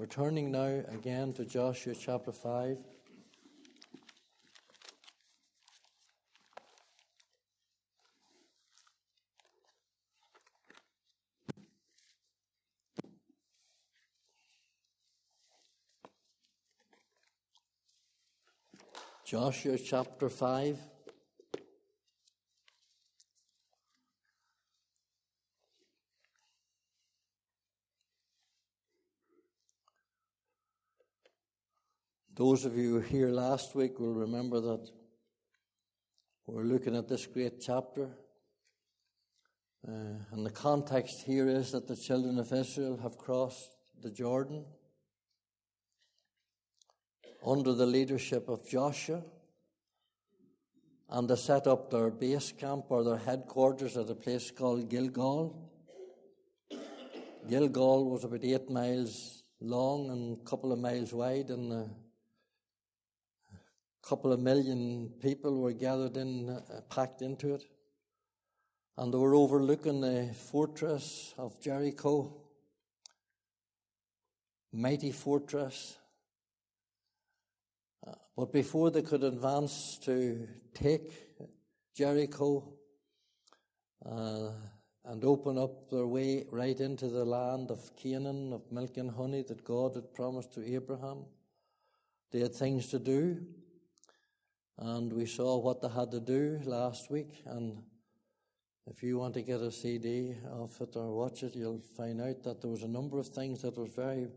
We're turning now again to Joshua chapter 5. Joshua chapter 5. Those of you here last week will remember that we're looking at this great chapter. Uh, and the context here is that the children of Israel have crossed the Jordan under the leadership of Joshua and they set up their base camp or their headquarters at a place called Gilgal. Gilgal was about eight miles long and a couple of miles wide, and a couple of million people were gathered in, uh, packed into it. And they were overlooking the fortress of Jericho, mighty fortress. But before they could advance to take Jericho uh, and open up their way right into the land of Canaan, of milk and honey that God had promised to Abraham, they had things to do. And we saw what they had to do last week. And if you want to get a CD of it or watch it, you'll find out that there was a number of things that was very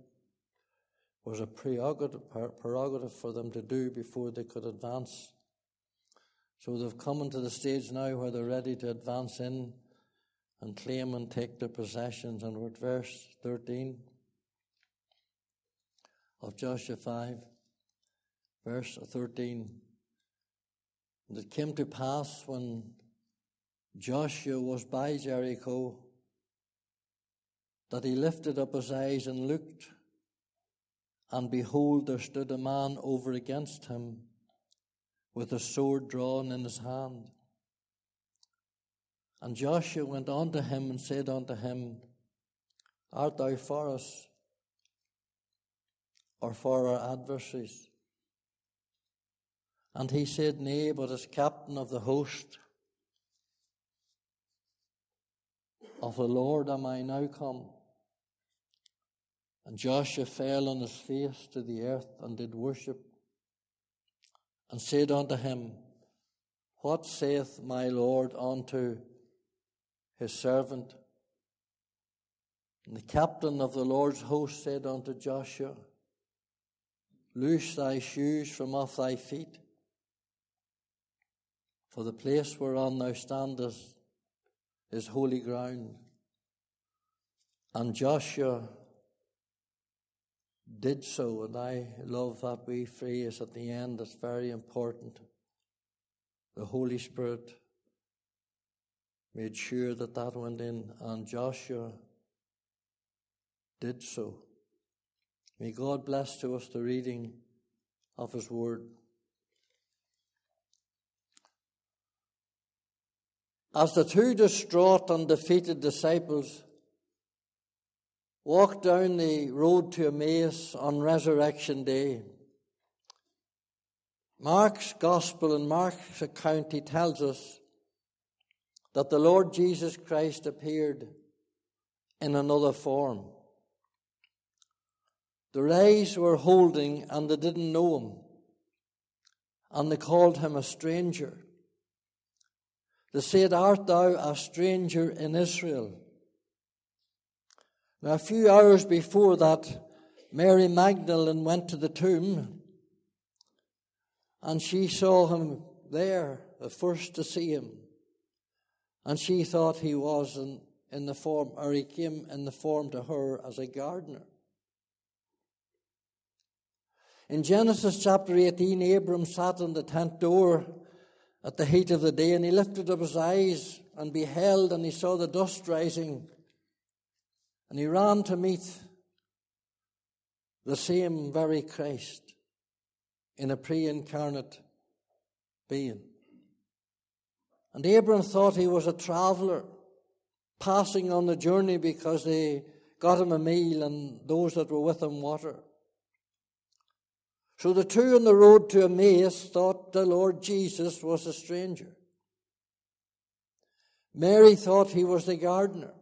was a prerogative for them to do before they could advance. So they've come into the stage now where they're ready to advance in and claim and take their possessions. And we're at verse 13 of Joshua 5, verse 13. And it came to pass when Joshua was by Jericho that he lifted up his eyes and looked and behold, there stood a man over against him with a sword drawn in his hand. And Joshua went unto him and said unto him, Art thou for us or for our adversaries? And he said, Nay, but as captain of the host of the Lord am I now come. And Joshua fell on his face to the earth and did worship, and said unto him, What saith my Lord unto his servant? And the captain of the Lord's host said unto Joshua, Loose thy shoes from off thy feet, for the place whereon thou standest is holy ground. And Joshua did so, and I love that wee phrase at the end, that's very important. The Holy Spirit made sure that that went in, and Joshua did so. May God bless to us the reading of His Word. As the two distraught and defeated disciples walked down the road to Emmaus on Resurrection Day. Mark's Gospel and Mark's account, he tells us that the Lord Jesus Christ appeared in another form. The rays were holding and they didn't know him. And they called him a stranger. They said, Art thou a stranger in Israel? Now, a few hours before that, Mary Magdalene went to the tomb and she saw him there, the first to see him. And she thought he was in, in the form, or he came in the form to her as a gardener. In Genesis chapter 18, Abram sat on the tent door at the heat of the day, and he lifted up his eyes and beheld, and he saw the dust rising and he ran to meet the same very Christ in a pre incarnate being. And Abram thought he was a traveler passing on the journey because they got him a meal, and those that were with him water. So the two on the road to Emmaus thought the Lord Jesus was a stranger. Mary thought he was the gardener.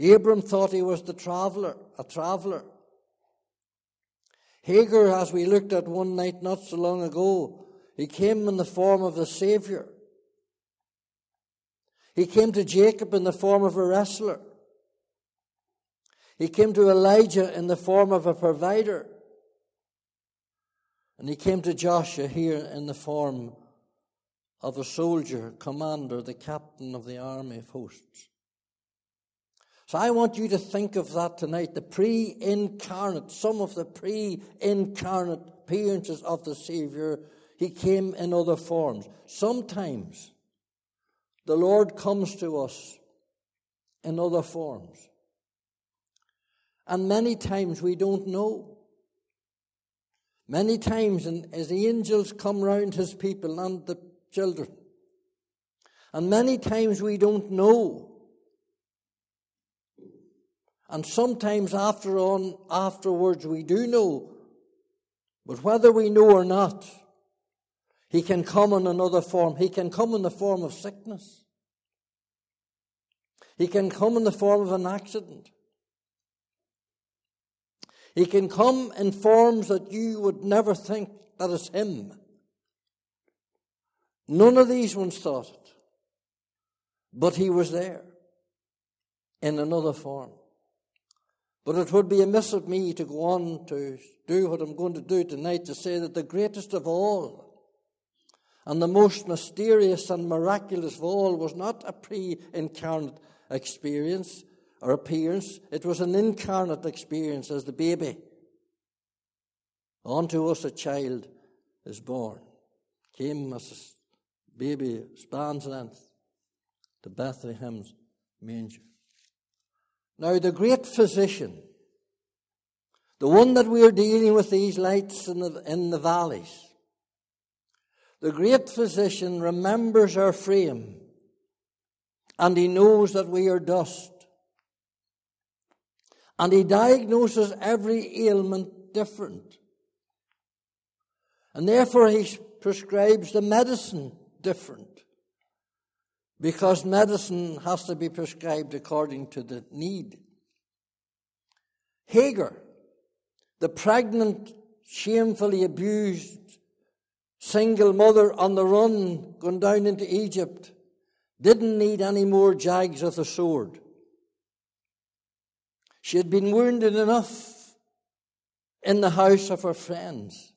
Abram thought he was the traveler, a traveler. Hagar, as we looked at one night not so long ago, he came in the form of the savior. He came to Jacob in the form of a wrestler. He came to Elijah in the form of a provider. And he came to Joshua here in the form of a soldier, commander, the captain of the army of hosts. So I want you to think of that tonight the pre incarnate, some of the pre incarnate appearances of the Savior. He came in other forms. Sometimes the Lord comes to us in other forms. And many times we don't know. Many times, and as the angels come round his people and the children, and many times we don't know. And sometimes after on, afterwards we do know. But whether we know or not, he can come in another form. He can come in the form of sickness. He can come in the form of an accident. He can come in forms that you would never think that is him. None of these ones thought it. But he was there in another form. But it would be amiss of me to go on to do what I'm going to do tonight to say that the greatest of all and the most mysterious and miraculous of all was not a pre incarnate experience, or appearance. It was an incarnate experience as the baby. Unto us a child is born. Came as a baby, spans length, to Bethlehem's manger. Now, the great physician, the one that we are dealing with these lights in the, in the valleys, the great physician remembers our frame and he knows that we are dust. And he diagnoses every ailment different. And therefore he prescribes the medicine different. Because medicine has to be prescribed according to the need. Hagar, the pregnant, shamefully abused, single mother on the run going down into Egypt, didn't need any more jags of the sword. She had been wounded enough in the house of her friends.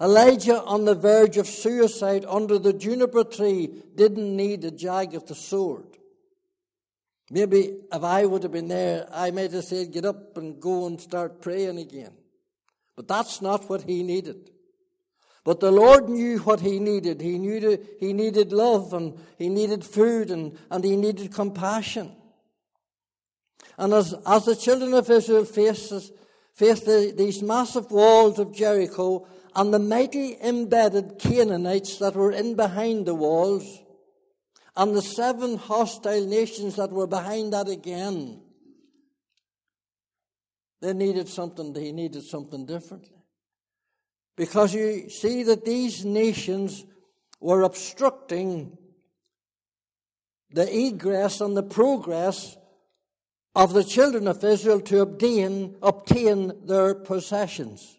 Elijah, on the verge of suicide under the juniper tree, didn't need a jag of the sword. Maybe if I would have been there, I might have said, Get up and go and start praying again. But that's not what he needed. But the Lord knew what he needed. He knew he needed love and he needed food and, and he needed compassion. And as, as the children of Israel faced, faced the, these massive walls of Jericho and the mighty embedded Canaanites that were in behind the walls, and the seven hostile nations that were behind that again, they needed something, they needed something differently. Because you see that these nations were obstructing the egress and the progress of the children of Israel to obtain, obtain their possessions.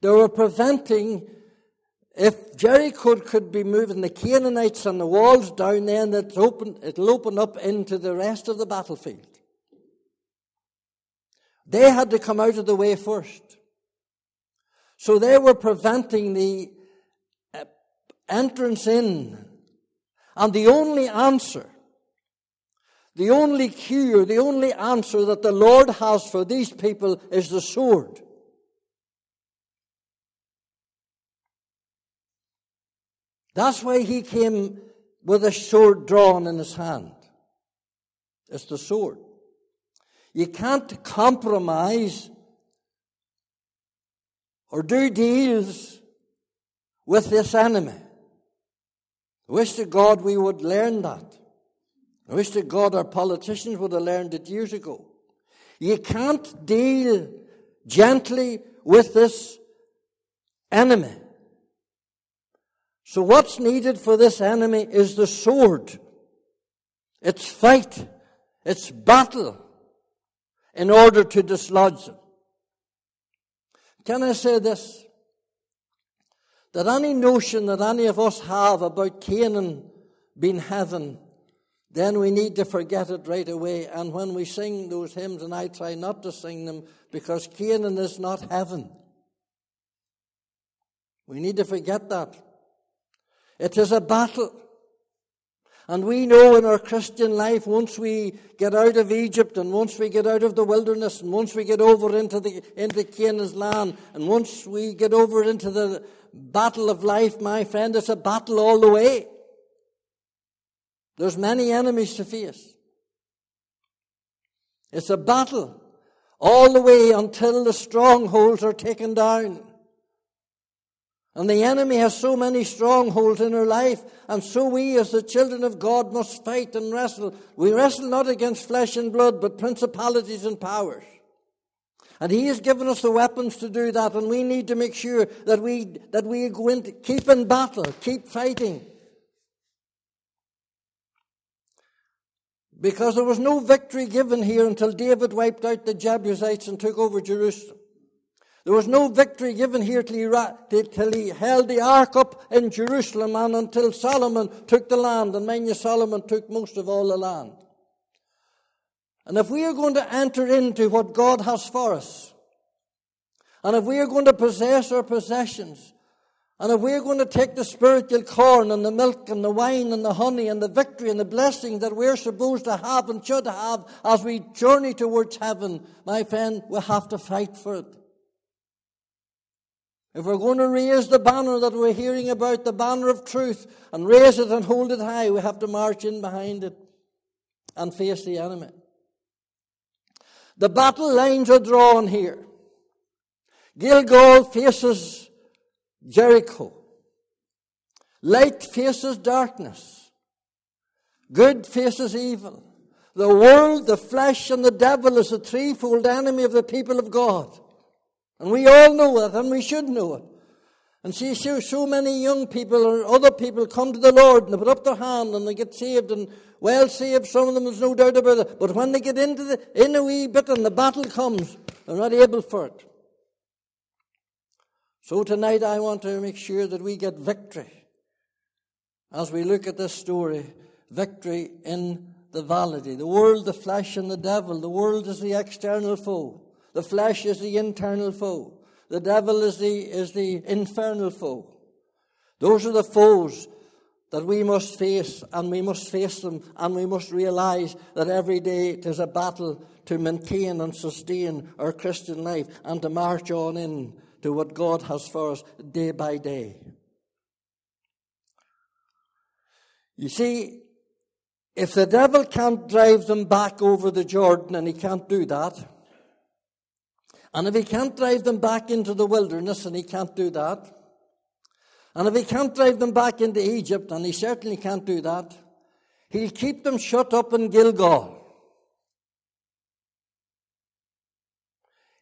They were preventing, if Jericho could be moving the Canaanites and the walls down, then it'll open, it'll open up into the rest of the battlefield. They had to come out of the way first. So they were preventing the uh, entrance in. And the only answer the only cure, the only answer that the Lord has for these people is the sword. That's why he came with a sword drawn in his hand. It's the sword. You can't compromise or do deals with this enemy. I wish to God we would learn that I wish to God our politicians would have learned it years ago. You can't deal gently with this enemy. So what's needed for this enemy is the sword. It's fight. It's battle in order to dislodge them. Can I say this? That any notion that any of us have about Canaan being heaven, then we need to forget it right away. And when we sing those hymns, and I try not to sing them because Canaan is not heaven. We need to forget that. It is a battle. And we know in our Christian life, once we get out of Egypt and once we get out of the wilderness and once we get over into the, into Canaan's land and once we get over into the battle of life, my friend, it's a battle all the way. There's many enemies to face. It's a battle all the way until the strongholds are taken down. And the enemy has so many strongholds in our life, and so we, as the children of God, must fight and wrestle. We wrestle not against flesh and blood, but principalities and powers. And He has given us the weapons to do that, and we need to make sure that we, that we keep in battle, keep fighting. Because there was no victory given here until David wiped out the Jebusites and took over Jerusalem. There was no victory given here till he, till he held the ark up in Jerusalem and until Solomon took the land. And mind you, Solomon took most of all the land. And if we are going to enter into what God has for us, and if we are going to possess our possessions, and if we're going to take the spiritual corn and the milk and the wine and the honey and the victory and the blessing that we're supposed to have and should have as we journey towards heaven, my friend, we have to fight for it. If we're going to raise the banner that we're hearing about, the banner of truth, and raise it and hold it high, we have to march in behind it and face the enemy. The battle lines are drawn here. Gilgal faces Jericho. Light faces darkness. Good faces evil. The world, the flesh, and the devil is a threefold enemy of the people of God. And we all know that, and we should know it. And see, so, so many young people or other people come to the Lord and they put up their hand and they get saved and well saved, some of them, there's no doubt about it. But when they get into the, in a wee bit and the battle comes, they're not able for it. So tonight I want to make sure that we get victory as we look at this story. Victory in the vanity. The world, the flesh, and the devil. The world is the external foe. The flesh is the internal foe. The devil is the, is the infernal foe. Those are the foes that we must face, and we must face them, and we must realize that every day it is a battle to maintain and sustain our Christian life and to march on in to what God has for us day by day. You see, if the devil can't drive them back over the Jordan, and he can't do that, and if he can't drive them back into the wilderness, and he can't do that, and if he can't drive them back into Egypt, and he certainly can't do that, he'll keep them shut up in Gilgal.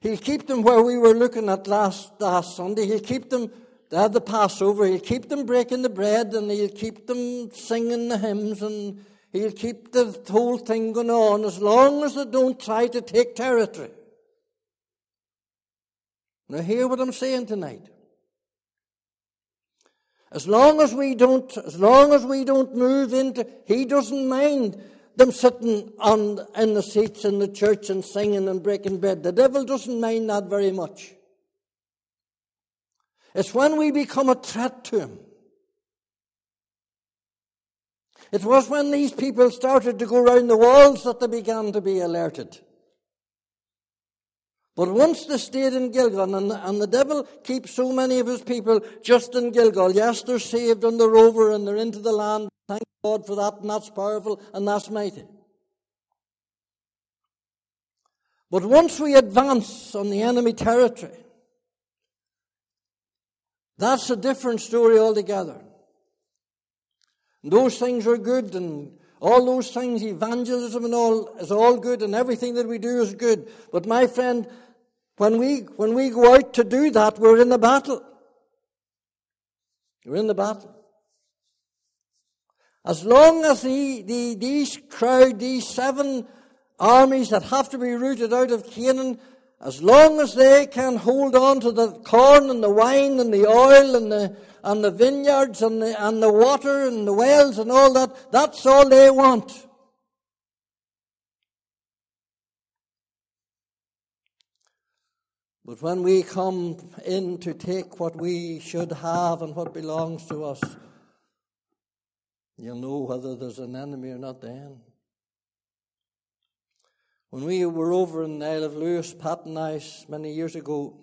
He'll keep them where we were looking at last, last Sunday. He'll keep them, had the Passover, he'll keep them breaking the bread, and he'll keep them singing the hymns, and he'll keep the whole thing going on as long as they don't try to take territory. Now, hear what I'm saying tonight. As long as we don't, as long as we don't move into, he doesn't mind them sitting on in the seats in the church and singing and breaking bread. The devil doesn't mind that very much. It's when we become a threat to him. It was when these people started to go round the walls that they began to be alerted. But once they stayed in Gilgal, and the, and the devil keeps so many of his people just in Gilgal, yes, they're saved and they're over and they're into the land. Thank God for that, and that's powerful and that's mighty. But once we advance on the enemy territory, that's a different story altogether. those things are good, and All those things, evangelism and all, is all good, and everything that we do is good. But my friend, when we, when we go out to do that, we're in the battle. We're in the battle. As long as the, the, these crowd, these seven armies that have to be rooted out of Canaan, as long as they can hold on to the corn and the wine and the oil and the, and the vineyards and the, and the water and the wells and all that, that's all they want. But when we come in to take what we should have and what belongs to us, you'll know whether there's an enemy or not then. When we were over in the Isle of Lewis, Pat and I, many years ago,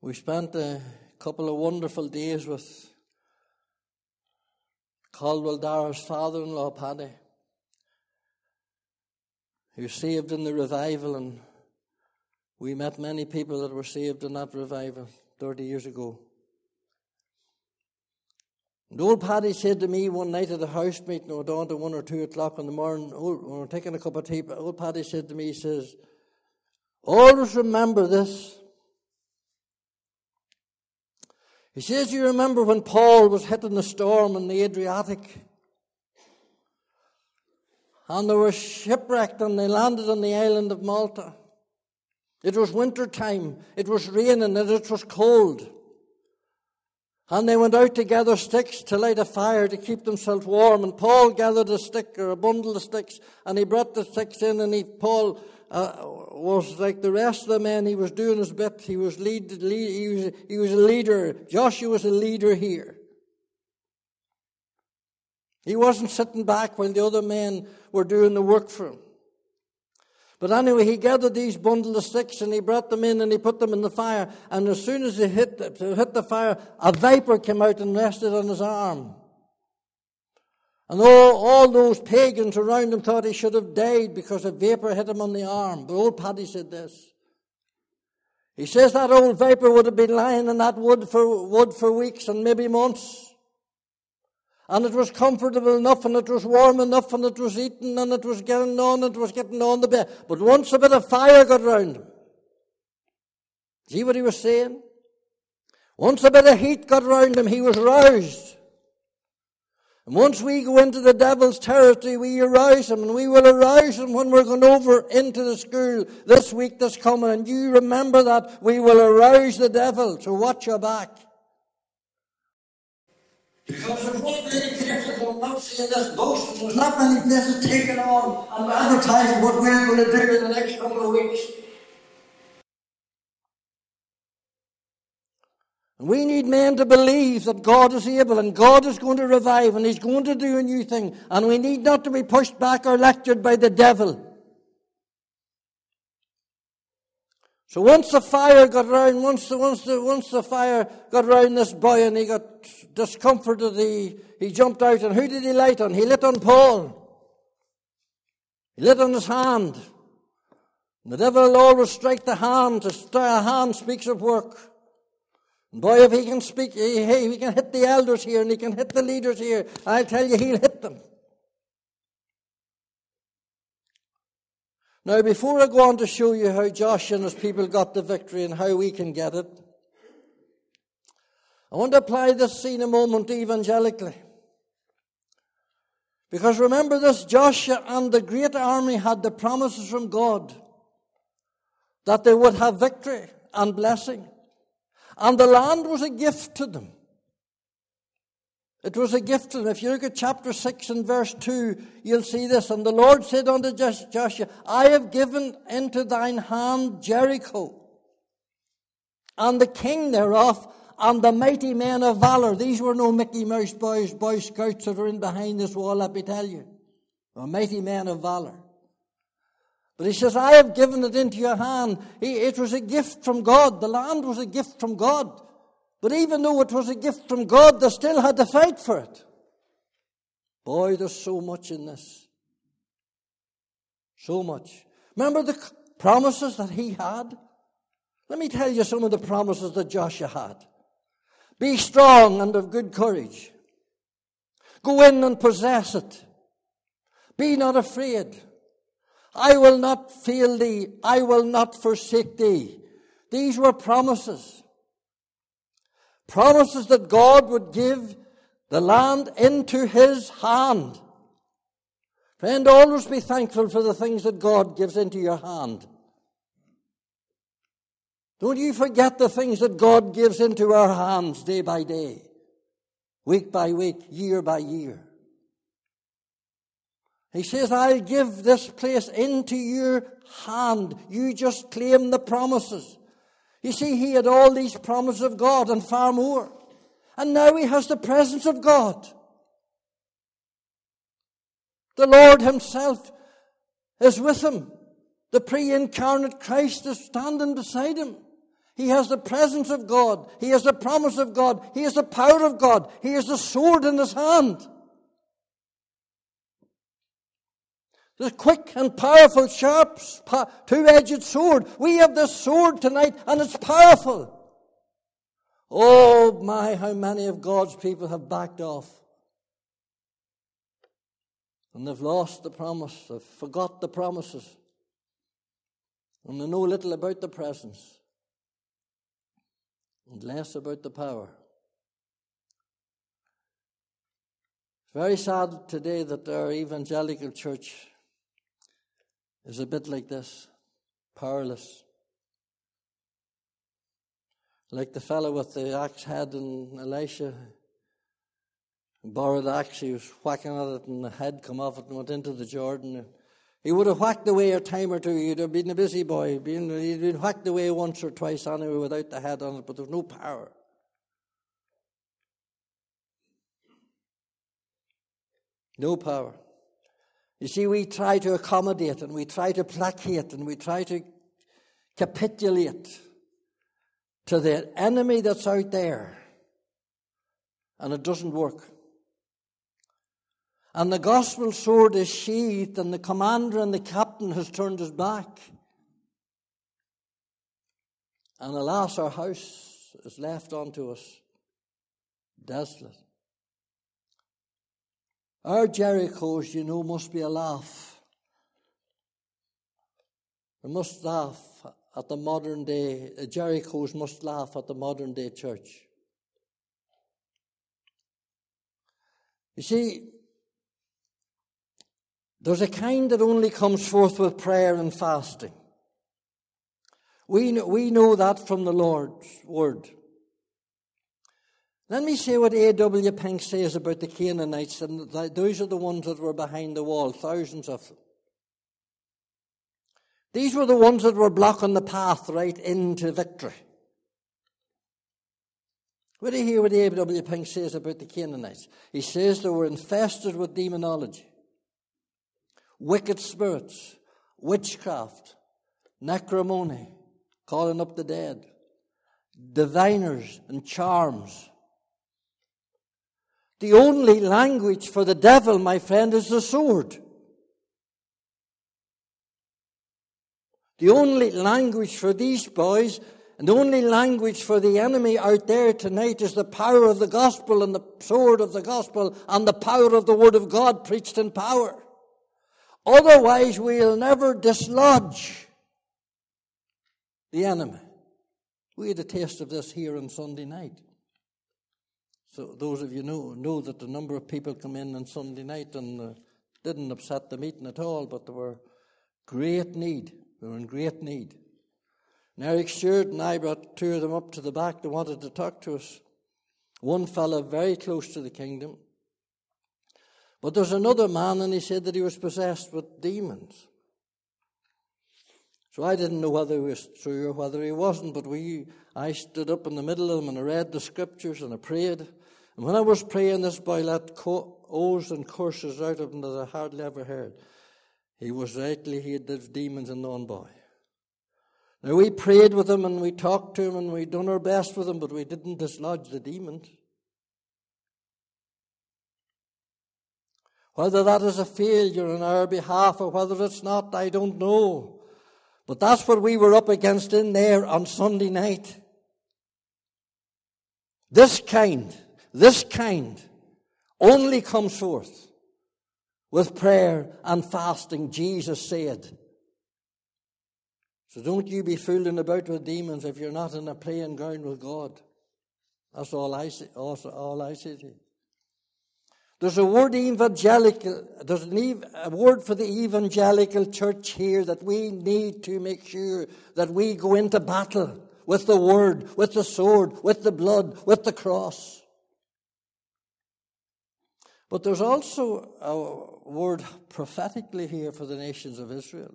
we spent a couple of wonderful days with Caldwell Dara's father in law, Paddy, who saved in the revival and we met many people that were saved in that revival 30 years ago. And old Paddy said to me one night at a house meeting, or down to one or two o'clock in the morning, old, when we were taking a cup of tea, old Paddy said to me, he says, Always remember this. He says, You remember when Paul was hit in the storm in the Adriatic? And they were shipwrecked and they landed on the island of Malta. It was winter time. It was raining and it was cold. And they went out to gather sticks to light a fire to keep themselves warm. And Paul gathered a stick or a bundle of sticks and he brought the sticks in and he, Paul uh, was like the rest of the men. He was doing his bit. He was lead, lead he was, he was a leader. Joshua was a leader here. He wasn't sitting back while the other men were doing the work for him. But anyway, he gathered these bundles of sticks and he brought them in and he put them in the fire. And as soon as he hit the, hit the fire, a viper came out and rested on his arm. And all, all those pagans around him thought he should have died because a viper hit him on the arm. But old Paddy said this. He says that old viper would have been lying in that wood for, wood for weeks and maybe months and it was comfortable enough, and it was warm enough, and it was eating, and it was getting on, and it was getting on the bed. But once a bit of fire got round him, see what he was saying? Once a bit of heat got round him, he was roused. And once we go into the devil's territory, we arouse him, and we will arouse him when we're going over into the school this week that's coming. And you remember that we will arouse the devil, so watch your back. Because there's many places, I'm not saying this boasting, there's not many places taking on and advertising what we're going to do in the next couple of weeks. We need men to believe that God is able and God is going to revive and He's going to do a new thing. And we need not to be pushed back or lectured by the devil. So once the fire got round, once the, once the, once the fire got round this boy and he got discomforted, he, he jumped out. And who did he light on? He lit on Paul. He lit on his hand. And the devil will always strike the hand. To strike a hand speaks of work. And boy, if he can speak, he, he can hit the elders here and he can hit the leaders here, I'll tell you, he'll hit them. Now, before I go on to show you how Joshua and his people got the victory and how we can get it, I want to apply this scene a moment evangelically. Because remember this, Joshua and the great army had the promises from God that they would have victory and blessing. And the land was a gift to them. It was a gift them. If you look at chapter 6 and verse 2, you'll see this. And the Lord said unto Joshua, I have given into thine hand Jericho, and the king thereof, and the mighty men of valor. These were no Mickey Mouse boys, Boy Scouts that are in behind this wall, let me tell you. A mighty men of valor. But he says, I have given it into your hand. It was a gift from God. The land was a gift from God. But even though it was a gift from God, they still had to fight for it. Boy, there's so much in this. So much. Remember the promises that he had? Let me tell you some of the promises that Joshua had. Be strong and of good courage. Go in and possess it. Be not afraid. I will not fail thee. I will not forsake thee. These were promises. Promises that God would give the land into his hand. Friend, always be thankful for the things that God gives into your hand. Don't you forget the things that God gives into our hands day by day, week by week, year by year. He says, I'll give this place into your hand. You just claim the promises. You see, he had all these promises of God and far more. And now he has the presence of God. The Lord himself is with him. The pre incarnate Christ is standing beside him. He has the presence of God. He has the promise of God. He has the power of God. He has the sword in his hand. The quick and powerful, sharp, two edged sword. We have this sword tonight and it's powerful. Oh my, how many of God's people have backed off. And they've lost the promise, they've forgot the promises, and they know little about the presence and less about the power. It's very sad today that our evangelical church is a bit like this powerless. Like the fellow with the axe head in Elisha, borrowed the axe, he was whacking at it, and the head come off it and went into the Jordan. He would have whacked away a time or two. He'd have been a busy boy. He'd been whacked away once or twice anyway without the head on it, but there was no power. No power. You see, we try to accommodate and we try to placate and we try to capitulate to the enemy that's out there. And it doesn't work. And the gospel sword is sheathed, and the commander and the captain has turned his back. And alas, our house is left unto us desolate. Oh, Our Jerichos, you know, must be a laugh. We must laugh at the modern day, uh, the Jerichos must laugh at the modern day church. You see, there's a kind that only comes forth with prayer and fasting. We we know that from the Lord's word. Let me say what A.W. Pink says about the Canaanites, and those are the ones that were behind the wall, thousands of them. These were the ones that were blocking the path right into victory. What do you hear what A.W. Pink says about the Canaanites? He says they were infested with demonology, wicked spirits, witchcraft, necromony, calling up the dead, diviners and charms. The only language for the devil, my friend, is the sword. The only language for these boys and the only language for the enemy out there tonight is the power of the gospel and the sword of the gospel and the power of the word of God preached in power. Otherwise, we'll never dislodge the enemy. We had a taste of this here on Sunday night. So those of you know know that the number of people come in on Sunday night and uh, didn't upset the meeting at all, but there were great need. They were in great need. And Eric Stewart and I brought two of them up to the back. They wanted to talk to us. One fellow very close to the kingdom. But there's another man, and he said that he was possessed with demons. So I didn't know whether he was true or whether he wasn't, but we, I stood up in the middle of them and I read the scriptures and I prayed. And when I was praying, this boy let oaths and curses out of him that I hardly ever heard. He was rightly, he had demons in one boy. Now we prayed with him and we talked to him and we done our best with him, but we didn't dislodge the demons. Whether that is a failure on our behalf or whether it's not, I don't know. But that's what we were up against in there on Sunday night. This kind, this kind only comes forth with prayer and fasting, Jesus said. So don't you be fooling about with demons if you're not in a praying ground with God. That's all I say, also all I say to you. There's a word evangelical, there's an, a word for the evangelical church here that we need to make sure that we go into battle with the word, with the sword, with the blood, with the cross. But there's also a word prophetically here for the nations of Israel.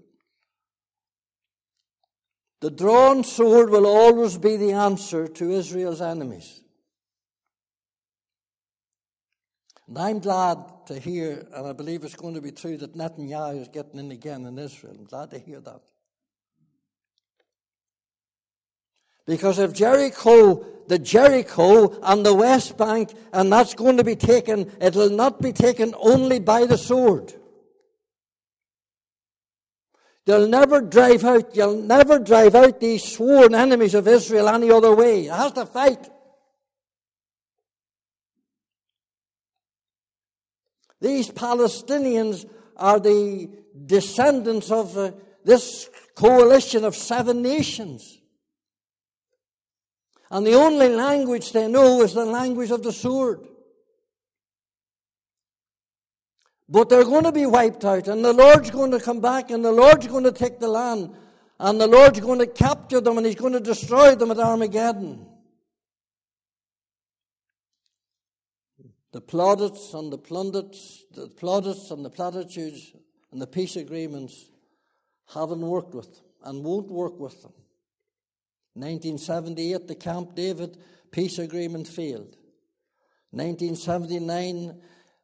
The drawn sword will always be the answer to Israel's enemies. And I'm glad to hear, and I believe it's going to be true, that Netanyahu is getting in again in Israel. I'm glad to hear that. Because if Jericho, the Jericho and the West Bank, and that's going to be taken, it'll not be taken only by the sword. They'll never drive out, you'll never drive out these sworn enemies of Israel any other way. It has to fight. These Palestinians are the descendants of uh, this coalition of seven nations. And the only language they know is the language of the sword. But they're going to be wiped out, and the Lord's going to come back, and the Lord's going to take the land, and the Lord's going to capture them, and He's going to destroy them at Armageddon. The plaudits and the plaudits, the plaudits and the platitudes and the peace agreements haven't worked with them and won't work with them. 1978, the Camp David peace agreement failed. 1979,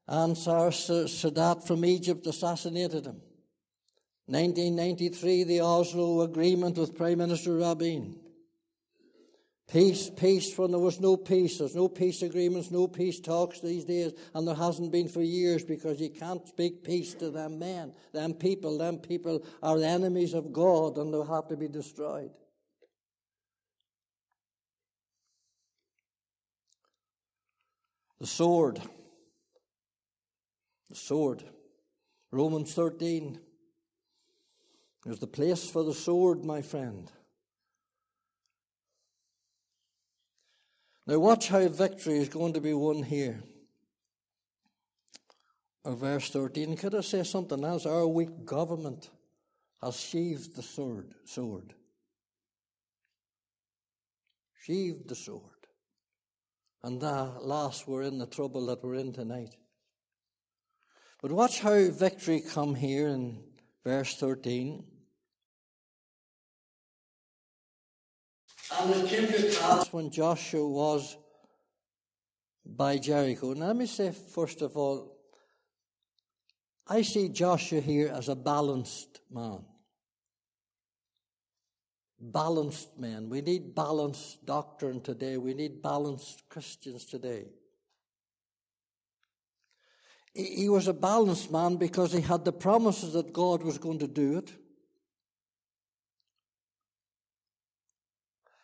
Anwar Sadat from Egypt assassinated him. 1993, the Oslo Agreement with Prime Minister Rabin. Peace, peace, when there was no peace. There's no peace agreements, no peace talks these days, and there hasn't been for years because you can't speak peace to them men, them people. Them people are the enemies of God and they'll have to be destroyed. The sword. The sword. Romans 13. There's the place for the sword, my friend. Now, watch how victory is going to be won here. Or verse 13. Could I say something else? Our weak government has sheathed the sword. sword. Sheathed the sword. And that last we're in the trouble that we're in tonight. But watch how victory come here in verse 13. And it came to pass when Joshua was by Jericho. Now let me say first of all, I see Joshua here as a balanced man balanced men. We need balanced doctrine today. We need balanced Christians today. He was a balanced man because he had the promises that God was going to do it.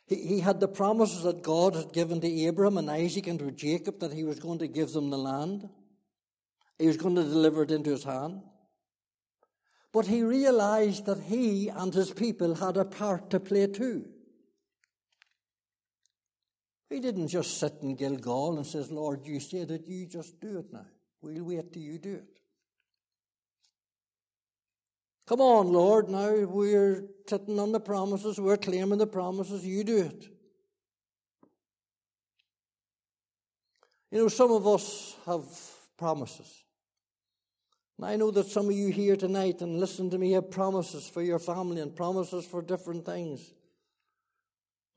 He, had the promises that God had given to Abraham and Isaac and to Jacob that he was going to give them the land. He was going to deliver it into his hand. But he realized that he and his people had a part to play too. He didn't just sit in Gilgal and says, Lord, you said it, you just do it now. We'll wait till you do it. Come on, Lord, now we're sitting on the promises, we're claiming the promises, you do it. You know, some of us have promises. I know that some of you here tonight and listen to me have promises for your family and promises for different things.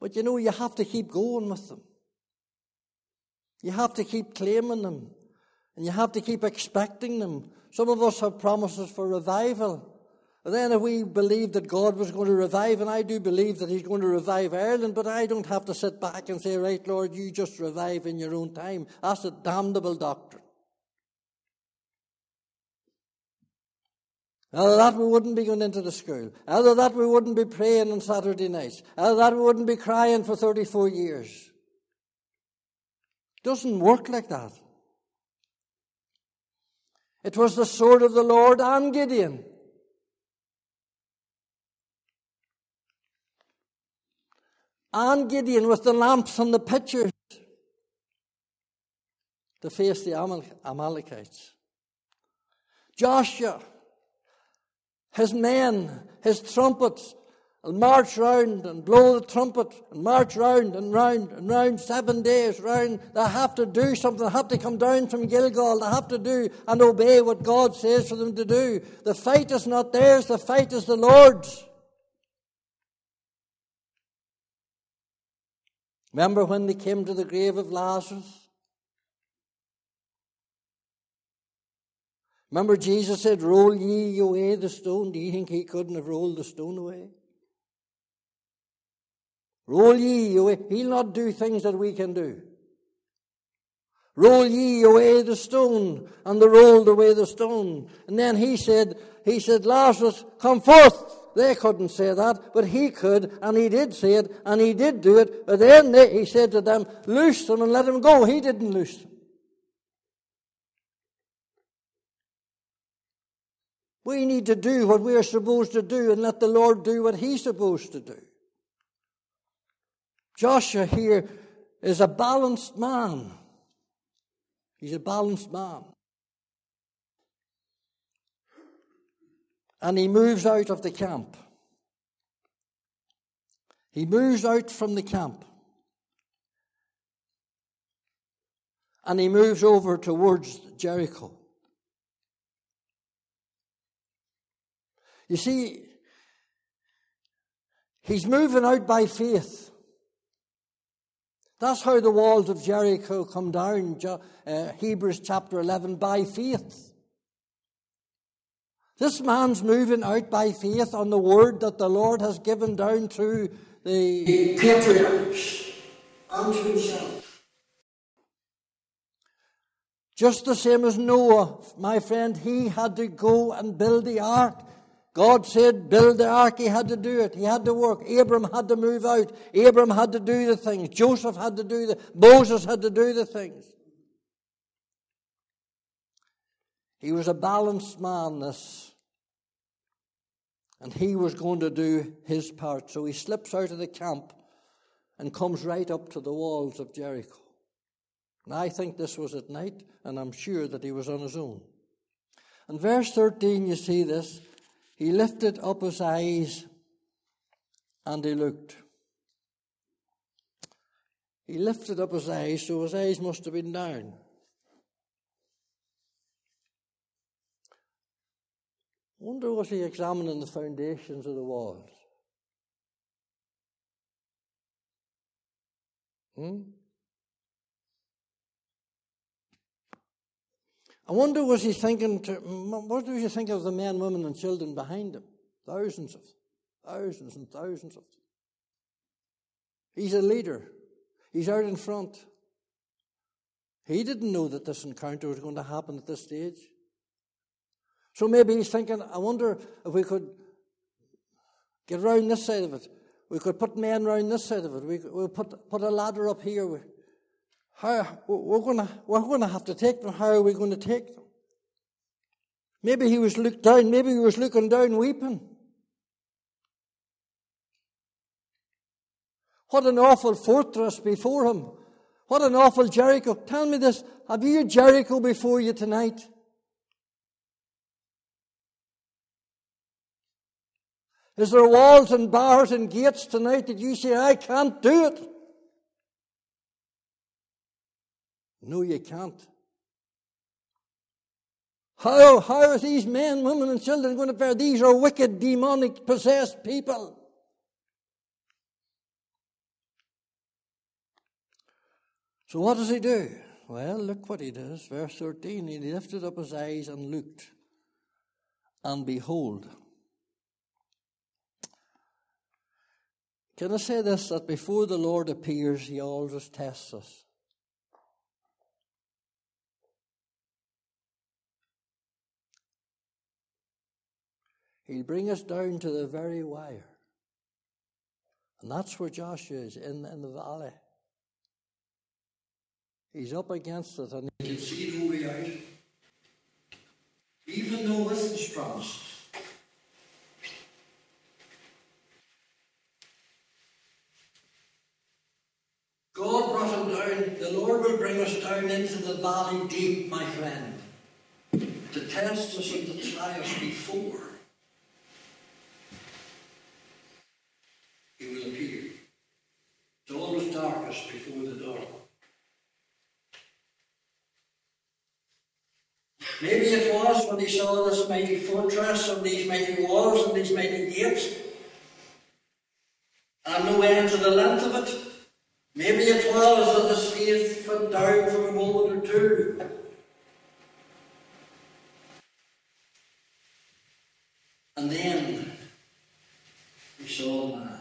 But you know, you have to keep going with them. You have to keep claiming them. And you have to keep expecting them. Some of us have promises for revival. And then if we believe that God was going to revive, and I do believe that He's going to revive Ireland, but I don't have to sit back and say, right, Lord, you just revive in your own time. That's a damnable doctrine. Either that we wouldn't be going into the school. Either that we wouldn't be praying on Saturday nights. Either that we wouldn't be crying for 34 years. It Doesn't work like that. It was the sword of the Lord and Gideon. And Gideon with the lamps and the pitchers to face the Amalekites. Joshua, his men, his trumpets, and march round and blow the trumpet and march round and round and round seven days round. They have to do something. They have to come down from Gilgal. They have to do and obey what God says for them to do. The fight is not theirs. The fight is the Lord's. Remember when they came to the grave of Lazarus? Remember Jesus said, Roll ye away the stone. Do you think he couldn't have rolled the stone away? Roll ye away. He'll not do things that we can do. Roll ye away the stone. And they rolled away the stone. And then he said, he said, Lazarus, come forth. They couldn't say that, but he could, and he did say it, and he did do it. But then they, he said to them, Loose them and let them go. He didn't loose them. We need to do what we are supposed to do and let the Lord do what He's supposed to do. Joshua here is a balanced man. He's a balanced man. And he moves out of the camp. He moves out from the camp. And he moves over towards Jericho. You see, he's moving out by faith. That's how the walls of Jericho come down, uh, Hebrews chapter 11, by faith. This man's moving out by faith on the word that the Lord has given down to the patriarchs and to himself. Just the same as Noah, my friend, he had to go and build the ark. God said, build the ark. He had to do it. He had to work. Abram had to move out. Abram had to do the things. Joseph had to do the, Moses had to do the things. He was a balanced man, this. And he was going to do his part. So he slips out of the camp and comes right up to the walls of Jericho. And I think this was at night, and I'm sure that he was on his own. In verse 13, you see this. He lifted up his eyes and he looked. He lifted up his eyes, so his eyes must have been down. Wonder was he examining the foundations of the walls? Hmm? I wonder, was he thinking, to, what do you think of the men, women, and children behind him? Thousands of them. Thousands and thousands of them. He's a leader. He's out in front. He didn't know that this encounter was going to happen at this stage. So maybe he's thinking, I wonder if we could get around this side of it. We could put men around this side of it. We could, we'll put, put a ladder up here. How, we're to we're to have to take them. How are we going to take them? Maybe he was looked down. Maybe he was looking down, weeping. What an awful fortress before him. What an awful Jericho. Tell me this. Have you Jericho before you tonight? Is there walls and bars and gates tonight that you say, I can't do it? No, you can't. How, how are these men, women, and children going to fare? These are wicked, demonic, possessed people. So what does he do? Well, look what he does. Verse 13 He lifted up his eyes and looked, and behold. Can I say this that before the Lord appears, he always tests us? He'll bring us down to the very wire. And that's where Joshua is, in, in the valley. He's up against it and he can see the way out. even though this is promised. God brought him down. The Lord will bring us down into the valley deep, my friend, to test us and to try us before He will appear. It's before the dawn. Maybe it was when he saw this mighty fortress and these mighty walls and these mighty gates, and no end to the length of it. Maybe it was that his faith went down for a moment or two. And then he saw a man.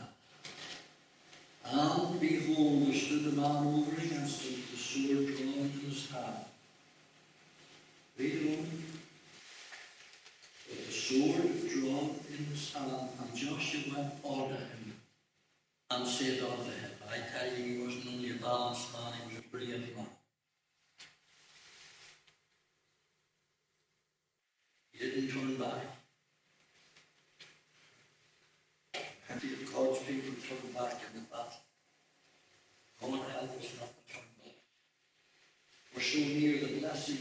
And behold, there stood a man over against him, the sword drawn in his hand. Read on. With the sword drawn in his hand, and Joshua went unto him and said unto him, I tell you, he wasn't only a balanced man, he was a brilliant man. He didn't turn back. Plenty of God's people turn back in the battle. Come and help us not to turn back. So near the blessing.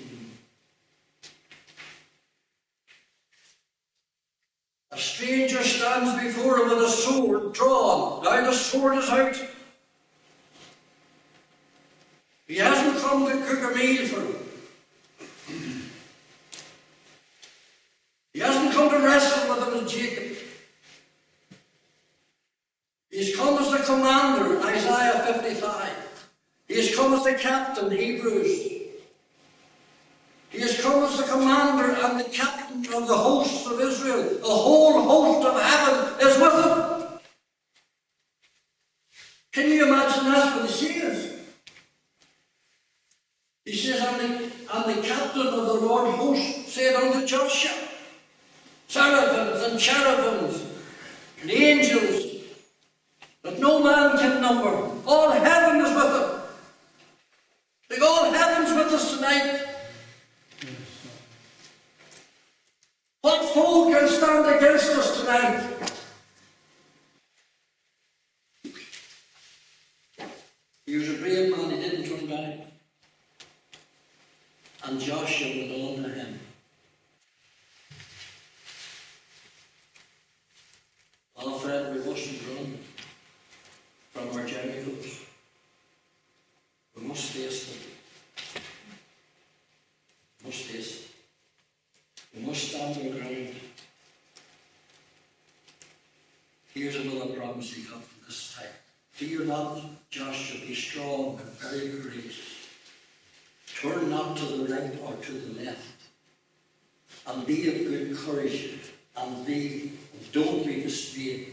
A stranger stands before him with a sword drawn. Now the sword is out. He hasn't come to cook a meal for him. He hasn't come to wrestle with him and Jacob. He's come as the commander, Isaiah 55. He has come as the captain, Hebrews. He has come as the commander and the captain of the hosts of Israel. The whole host of heaven is with him. Can you imagine that what he says? He says, and the, and the captain of the Lord host said unto Joshua, seraphims and cherubims and angels that no man can number. All heaven is with him. Like all heaven's with us tonight. What foe can stand against us tonight? He was a brave man, he didn't turn back. And Joshua went on to him. Oh, Fred, we mustn't run from our Jerichos. We must face them. We must face them. We must stand our ground. Here's another promise he got from this time. Fear not, Joshua, be strong and very courageous. Turn not to the right or to the left. And be of good courage. And be, don't be dismayed.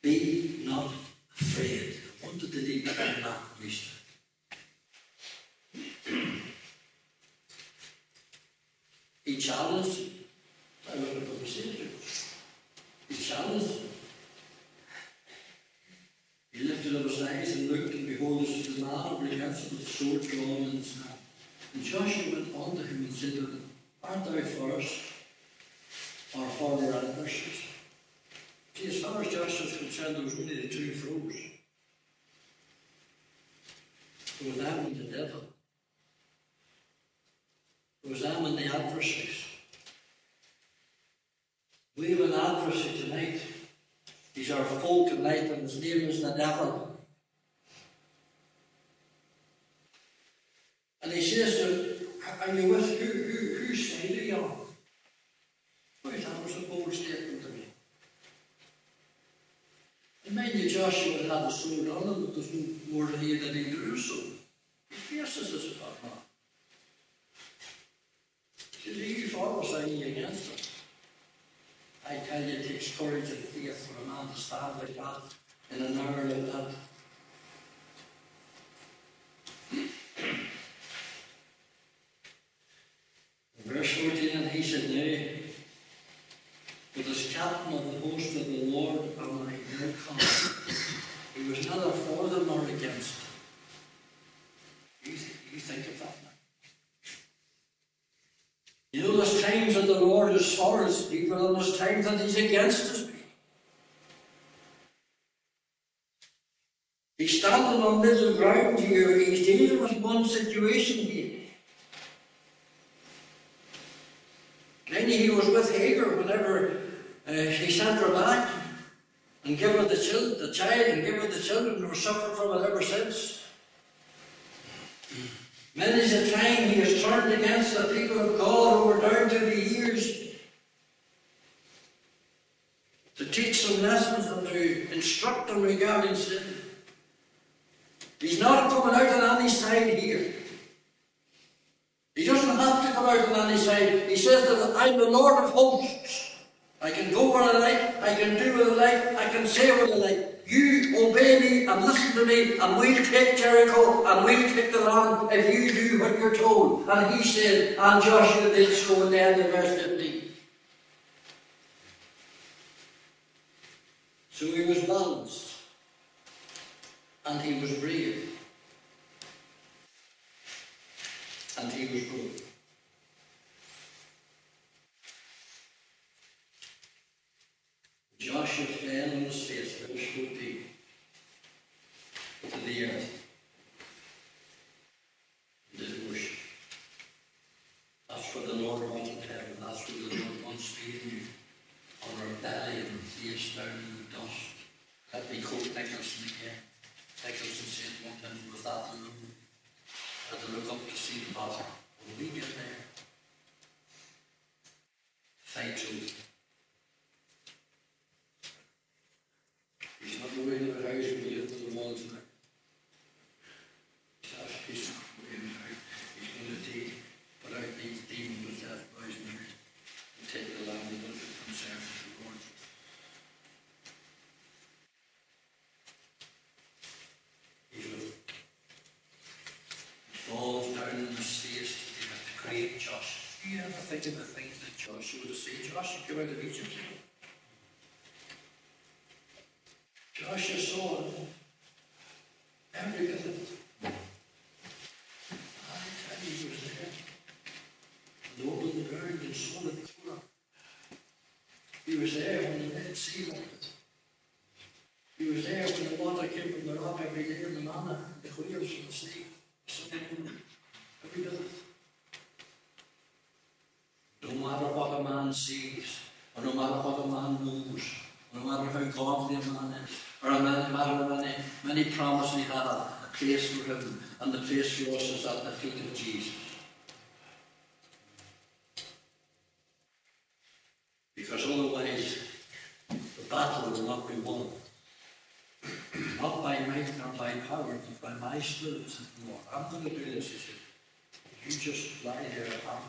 Be not afraid. I wanted to leave that in that least. He challenged. I remember what he said. He challenged. He lifted up his eyes and looked, and behold, this was the man over against him with the sword drawn in his hand. And Joshua went on to him and said to him, Art thou for us, or for our? See, as far as Joshua was concerned, there was only the two foes. There was them and the devil. There was them and the adversaries. We have an adversary tonight. He's our foe tonight, and his name is the devil. And he says to Are you with you, Joshua had a sword on him, but there's no more here than he so he faces this man. He says, against? I tell you, it takes courage and faith for a man to stand like that in an hour like that. Situation here. Then he was with Hagar whenever uh, he sent her back and gave her the, child, the child and gave her the children who suffering from it ever since. Many's a time he has turned against the people of God who were down to the ears to teach them lessons and to instruct them regarding sin. He's not coming out on any side here. He doesn't have to come out on any side. He says that I'm the Lord of hosts. I can go where I like, I can do what I like, I can say what I like. You obey me and listen to me, and we'll take Jericho and we'll take the land if you do what you're told. And he said, and Joshua did so in the end of verse 15. So he was balanced, and he was brave. And he was good. Joshua fell on his face, verse 14, to the earth. Did worship. That's what the Lord wants in heaven. That's what the Lord wants to in you. On our belly and face down in the dust. Let me quote Nicholson again. Nicholson said one time with that alone had to look up to see the bottom. When we get there, fight truth. He's not worried about how he's going to do this, he said. You just lie there I'm.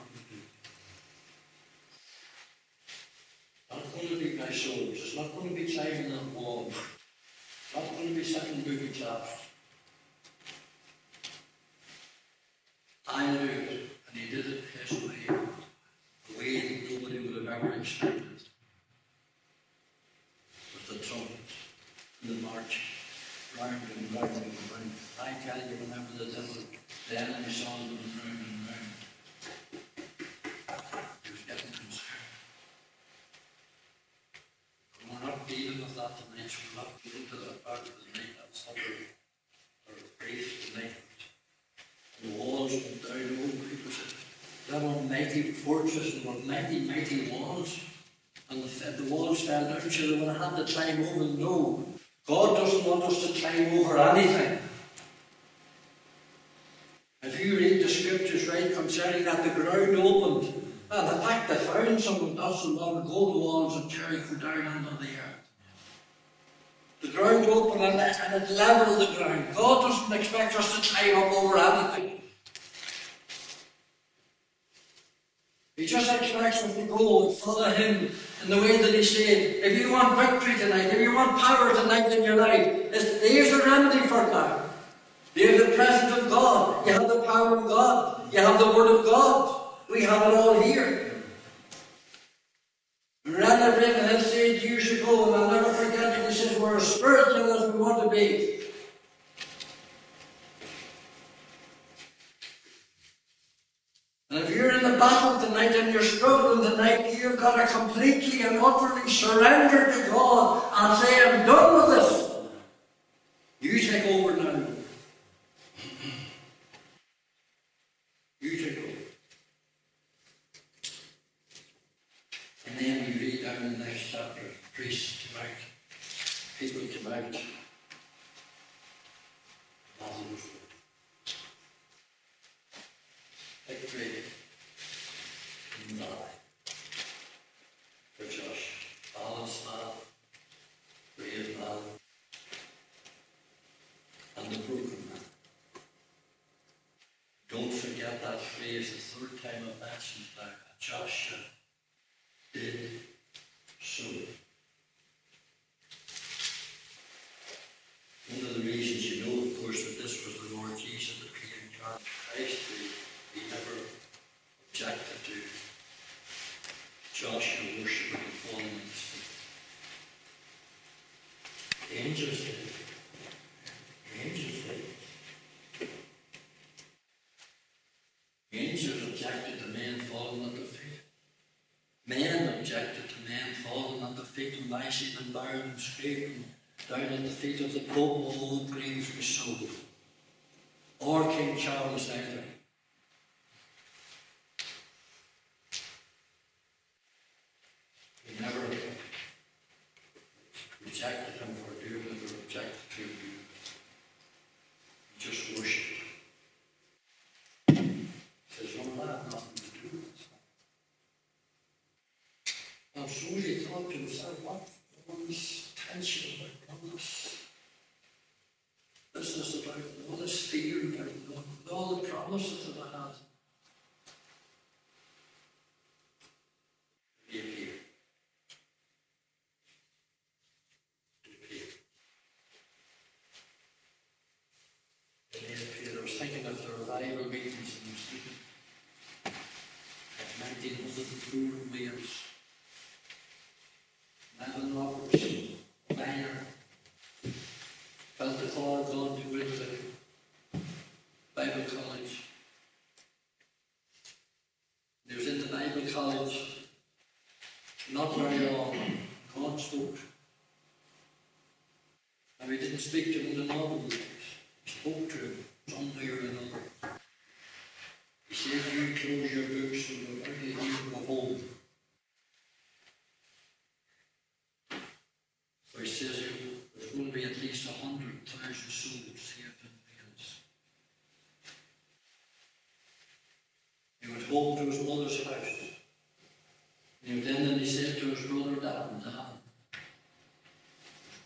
Not going to be my souls. It's not going to be climbing on walls. Not going to be sitting booby traps. I knew it, and he did it his way, a way that nobody would have ever expected. Mighty, mighty walls. And the, the walls fell down, so they would have to climb over. No, God doesn't want us to climb over anything. If you read the scriptures right concerning that, the ground opened. Ah, and in fact, they found some so long ago the walls of Jericho down under the earth. The ground opened and it, and it leveled the ground. God doesn't expect us to climb up over anything. He just expects us to go and follow Him in the way that He said. If you want victory tonight, if you want power tonight in your life, here's the remedy for that. You have the presence of God. You have the power of God. You have the Word of God. We have it all here. Randy Ravenhill said years ago, and I'll never forget it, he said, We're as spiritual as we want to be. Battled the night, and you're struggling night you've got to completely and utterly surrender to God and say, I'm done with this.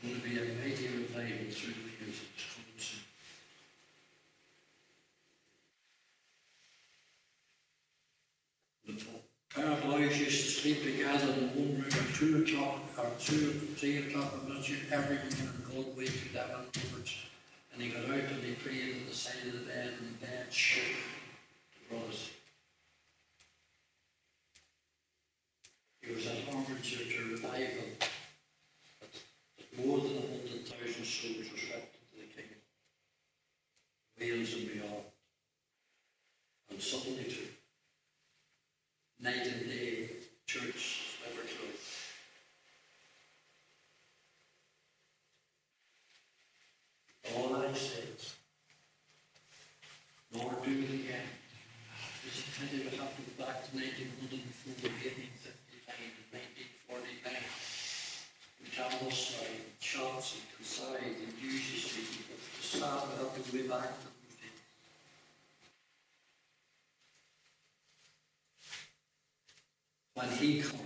would be a mighty revival through the music. that's coming soon. The paranoids used to sleep together in one room at 2 o'clock or 2 3 o'clock in the morning every morning and go away to Evan Roberts. And he got out and he prayed at the side of the bed and the bed shook. The brothers years and beyond. he